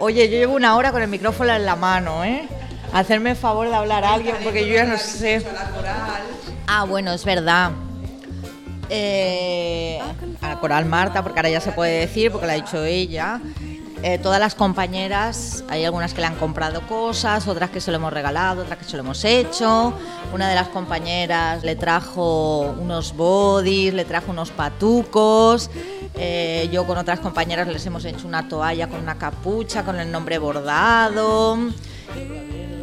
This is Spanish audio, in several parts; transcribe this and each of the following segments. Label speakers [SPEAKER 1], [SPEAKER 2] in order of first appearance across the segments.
[SPEAKER 1] Oye, yo llevo una hora con el micrófono en la mano, ¿eh? Hacerme el favor de hablar a alguien porque yo ya no sé. Ah, bueno, es verdad. Eh, a la coral Marta, porque ahora ya se puede decir, porque lo ha dicho ella. Eh, todas las compañeras, hay algunas que le han comprado cosas, otras que se lo hemos regalado, otras que se lo hemos hecho. Una de las compañeras le trajo unos bodies, le trajo unos patucos. Eh, yo con otras compañeras les hemos hecho una toalla con una capucha, con el nombre bordado.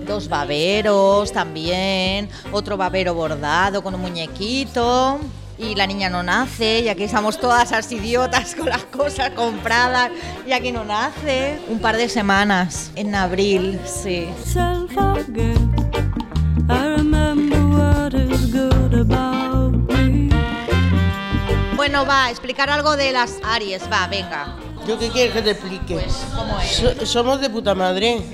[SPEAKER 1] Dos baberos también, otro babero bordado con un muñequito y la niña no nace, y aquí estamos todas las idiotas con las cosas compradas, y aquí no nace. Un par de semanas, en abril, sí. Bueno, va, explicar algo de las Aries, va, venga.
[SPEAKER 2] ¿Yo qué quieres que te explique?
[SPEAKER 1] Pues, ¿cómo es?
[SPEAKER 2] somos de puta madre.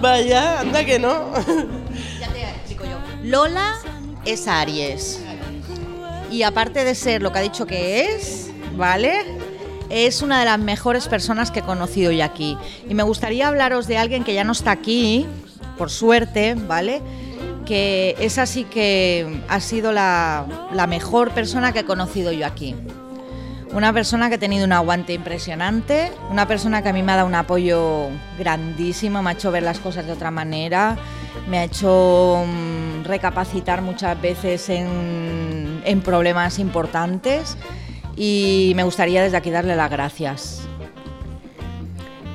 [SPEAKER 2] Vaya, anda que no.
[SPEAKER 1] Lola es Aries. Y aparte de ser lo que ha dicho que es, ¿vale? Es una de las mejores personas que he conocido ya aquí. Y me gustaría hablaros de alguien que ya no está aquí, por suerte, ¿vale? Que es así que ha sido la, la mejor persona que he conocido yo aquí. Una persona que ha tenido un aguante impresionante, una persona que a mí me ha dado un apoyo grandísimo, me ha hecho ver las cosas de otra manera, me ha hecho mm, recapacitar muchas veces en, problemas importantes y me gustaría desde aquí darle las gracias.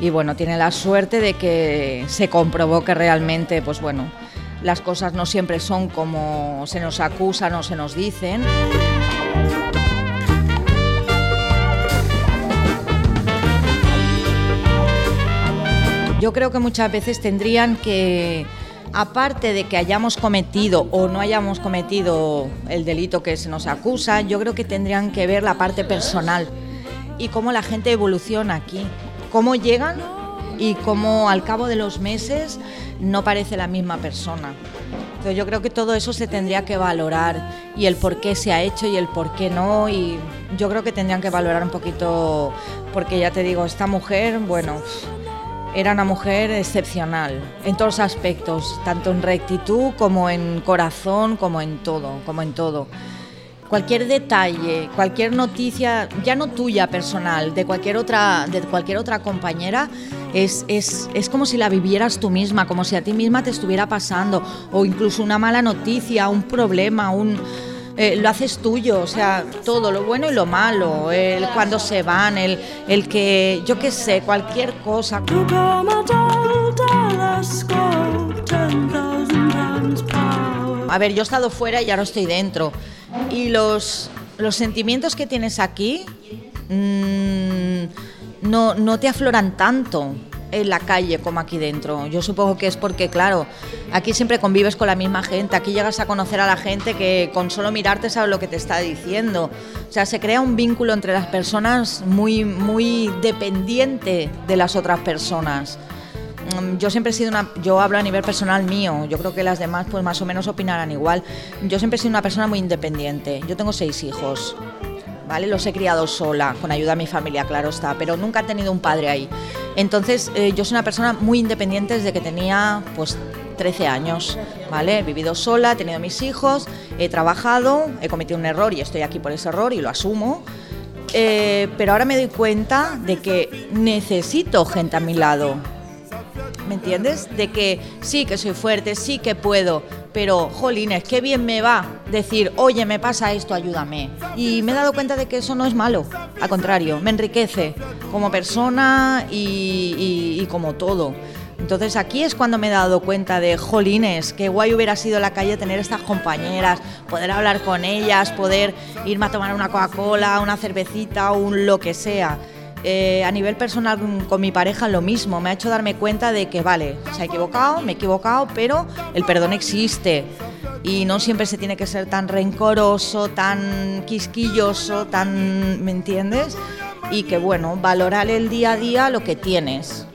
[SPEAKER 1] Y bueno, tiene la suerte de que se comprobó que realmente, pues bueno, las cosas no siempre son como se nos acusan o se nos dicen. Yo creo que muchas veces tendrían que, aparte de que hayamos cometido o no hayamos cometido el delito que se nos acusa, yo creo que tendrían que ver la parte personal y cómo la gente evoluciona aquí, cómo llegan y cómo al cabo de los meses no parece la misma persona. Entonces yo creo que todo eso se tendría que valorar y el por qué se ha hecho y el por qué no y yo creo que tendrían que valorar un poquito porque ya te digo, esta mujer, bueno, era una mujer excepcional en todos los aspectos, tanto en rectitud como en corazón, como en todo, como en todo. Cualquier detalle, cualquier noticia, ya no tuya personal, de cualquier otra, de cualquier otra compañera, es, es, es como si la vivieras tú misma, como si a ti misma te estuviera pasando, o incluso una mala noticia, un problema, un, eh, lo haces tuyo, o sea, todo, lo bueno y lo malo, el cuando se van, el, el que, yo qué sé, cualquier cosa. A ver, yo he estado fuera y ahora estoy dentro. Y los, los sentimientos que tienes aquí mm, no, no te afloran tanto en la calle como aquí dentro. Yo supongo que es porque, claro, aquí siempre convives con la misma gente, aquí llegas a conocer a la gente que con solo mirarte sabe lo que te está diciendo. O sea, se crea un vínculo entre las personas muy, muy dependiente de las otras personas. Mm, yo siempre he sido una, yo hablo a nivel personal mío, yo creo que las demás pues más o menos opinarán igual. Yo siempre he sido una persona muy independiente. Yo tengo seis hijos, ¿vale? Los he criado sola, con ayuda de mi familia, claro está, pero nunca he tenido un padre ahí. Entonces, eh, yo soy una persona muy independiente desde que tenía, pues, 13 años, ¿vale? He vivido sola, he tenido mis hijos, he trabajado, he cometido un error y estoy aquí por ese error y lo asumo. Eh, pero ahora me doy cuenta de que necesito gente a mi lado, ¿me entiendes? De que sí que soy fuerte, sí que puedo, pero jolines, qué bien me va decir, oye, me pasa esto, ayúdame. Y me he dado cuenta de que eso no es malo, al contrario, me enriquece como persona y, como todo. Entonces aquí es cuando me he dado cuenta de, jolines, qué guay hubiera sido la calle tener estas compañeras, poder hablar con ellas, poder irme a tomar una Coca-Cola, una cervecita o un lo que sea. Eh, a nivel personal con mi pareja lo mismo, me ha hecho darme cuenta de que vale, se ha equivocado, me he equivocado, pero el perdón existe y no siempre se tiene que ser tan rencoroso, tan quisquilloso, tan, ¿me entiendes? Y que bueno, valorar el día a día lo que tienes,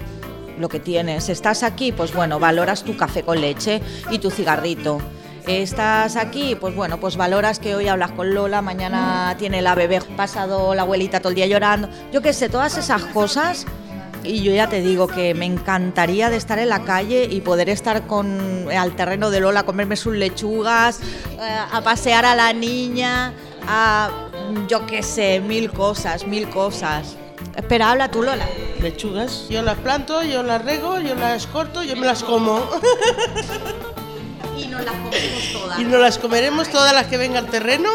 [SPEAKER 1] lo que tienes. Estás aquí, pues bueno, valoras tu café con leche y tu cigarrito. Estás aquí, pues bueno, pues valoras que hoy hablas con Lola, mañana tiene la bebé pasado la abuelita todo el día llorando. Yo qué sé, todas esas cosas. Y yo ya te digo que me encantaría de estar en la calle y poder estar con al terreno de Lola, comerme sus lechugas, eh, a pasear a la niña, a yo qué sé, mil cosas, mil cosas. Espera, habla tú, Lola.
[SPEAKER 2] Lechugas. Yo las planto, yo las rego, yo las corto, yo me las como.
[SPEAKER 1] Y nos las comemos todas.
[SPEAKER 2] y nos las comeremos todas las que vengan al terreno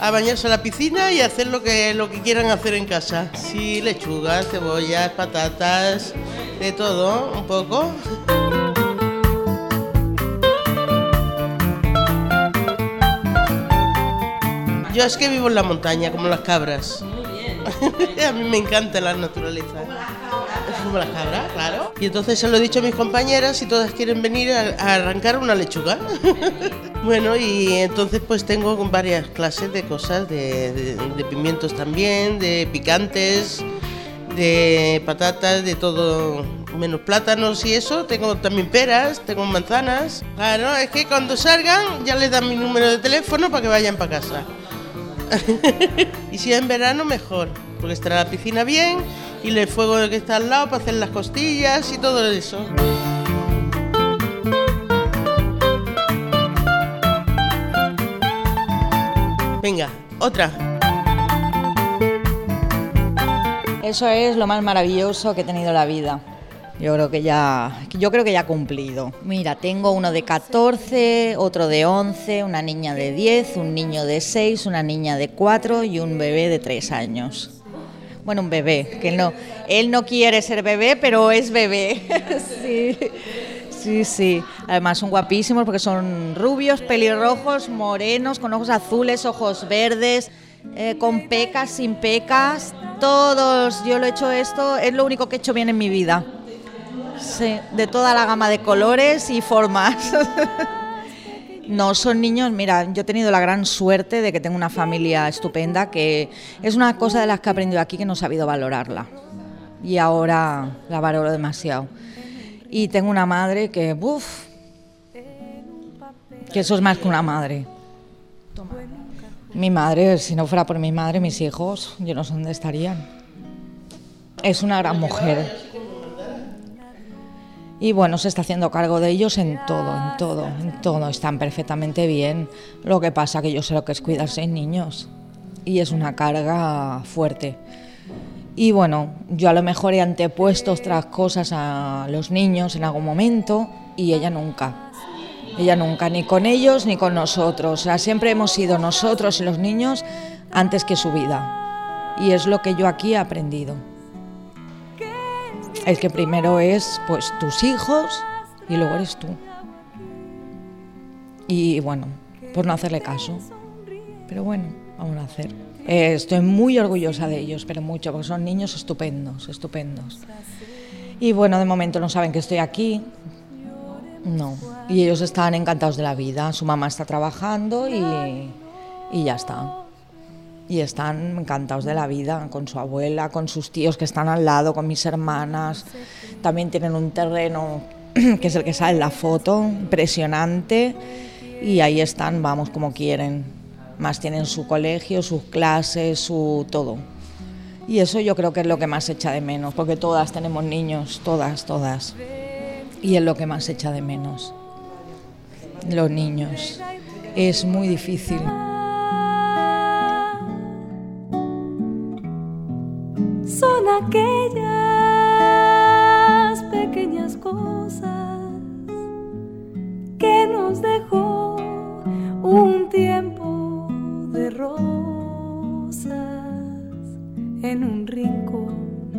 [SPEAKER 2] a bañarse a la piscina y hacer lo que, lo que quieran hacer en casa. Sí, lechugas, cebollas, patatas, de todo, un poco. Yo es que vivo en la montaña, como las cabras. a mí me encanta la naturaleza. Como las cabras, claro. Y entonces se lo he dicho a mis compañeras y todas quieren venir a, a arrancar una lechuga. bueno, y entonces pues tengo varias clases de cosas, de, de- de pimientos también, de picantes, de patatas, de todo, menos plátanos y eso. Tengo también peras, tengo manzanas. Claro, es que cuando salgan ya les dan mi número de teléfono para que vayan para casa. y si es en verano, mejor, porque estará la piscina bien y el fuego que está al lado para hacer las costillas y todo eso. Venga, otra.
[SPEAKER 1] Eso es lo más maravilloso que he tenido en la vida. Yo creo que ya, yo creo que ya he cumplido. Mira, tengo uno de 14, otro de 11, una niña de 10, un niño de 6, una niña de 4 y un bebé de 3 años. Bueno, un bebé, que no, él no quiere ser bebé, pero es bebé. sí, sí, sí. Además son guapísimos porque son rubios, pelirrojos, morenos, con ojos azules, ojos verdes, eh, con pecas, sin pecas. Todos, yo lo he hecho esto, es lo único que he hecho bien en mi vida. Sí, de toda la gama de colores y formas. No, son niños, mira, yo he tenido la gran suerte de que tengo una familia estupenda, que es una cosa de las que he aprendido aquí que no he sabido valorarla. Y ahora la valoro demasiado. Y tengo una madre que, uff, que eso es más que una madre. Mi madre, si no fuera por mi madre, mis hijos, yo no sé dónde estarían. Es una gran mujer. Y bueno, se está haciendo cargo de ellos en todo, en todo, en todo. Están perfectamente bien. Lo que pasa que yo sé lo que es cuidar seis niños. Y es una carga fuerte. Y bueno, yo a lo mejor he antepuesto otras cosas a los niños en algún momento y ella nunca. Ella nunca, ni con ellos ni con nosotros. O sea, siempre hemos sido nosotros y los niños antes que su vida. Y es lo que yo aquí he aprendido. El que primero es pues tus hijos y luego eres tú. Y bueno, por no hacerle caso. Pero bueno, vamos a hacer. Eh, estoy muy orgullosa de ellos, pero mucho, porque son niños estupendos, estupendos. Y bueno, de momento no saben que estoy aquí. No. Y ellos están encantados de la vida. Su mamá está trabajando y, y ya está. Y están encantados de la vida, con su abuela, con sus tíos que están al lado, con mis hermanas. También tienen un terreno que es el que sale en la foto, impresionante. Y ahí están, vamos, como quieren. Más tienen su colegio, sus clases, su todo. Y eso yo creo que es lo que más echa de menos, porque todas tenemos niños, todas, todas. Y es lo que más echa de menos. Los niños. Es muy difícil.
[SPEAKER 3] Aquellas pequeñas cosas que nos dejó un tiempo de rosas en un rincón,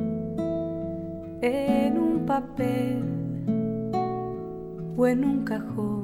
[SPEAKER 3] en un papel o en un cajón.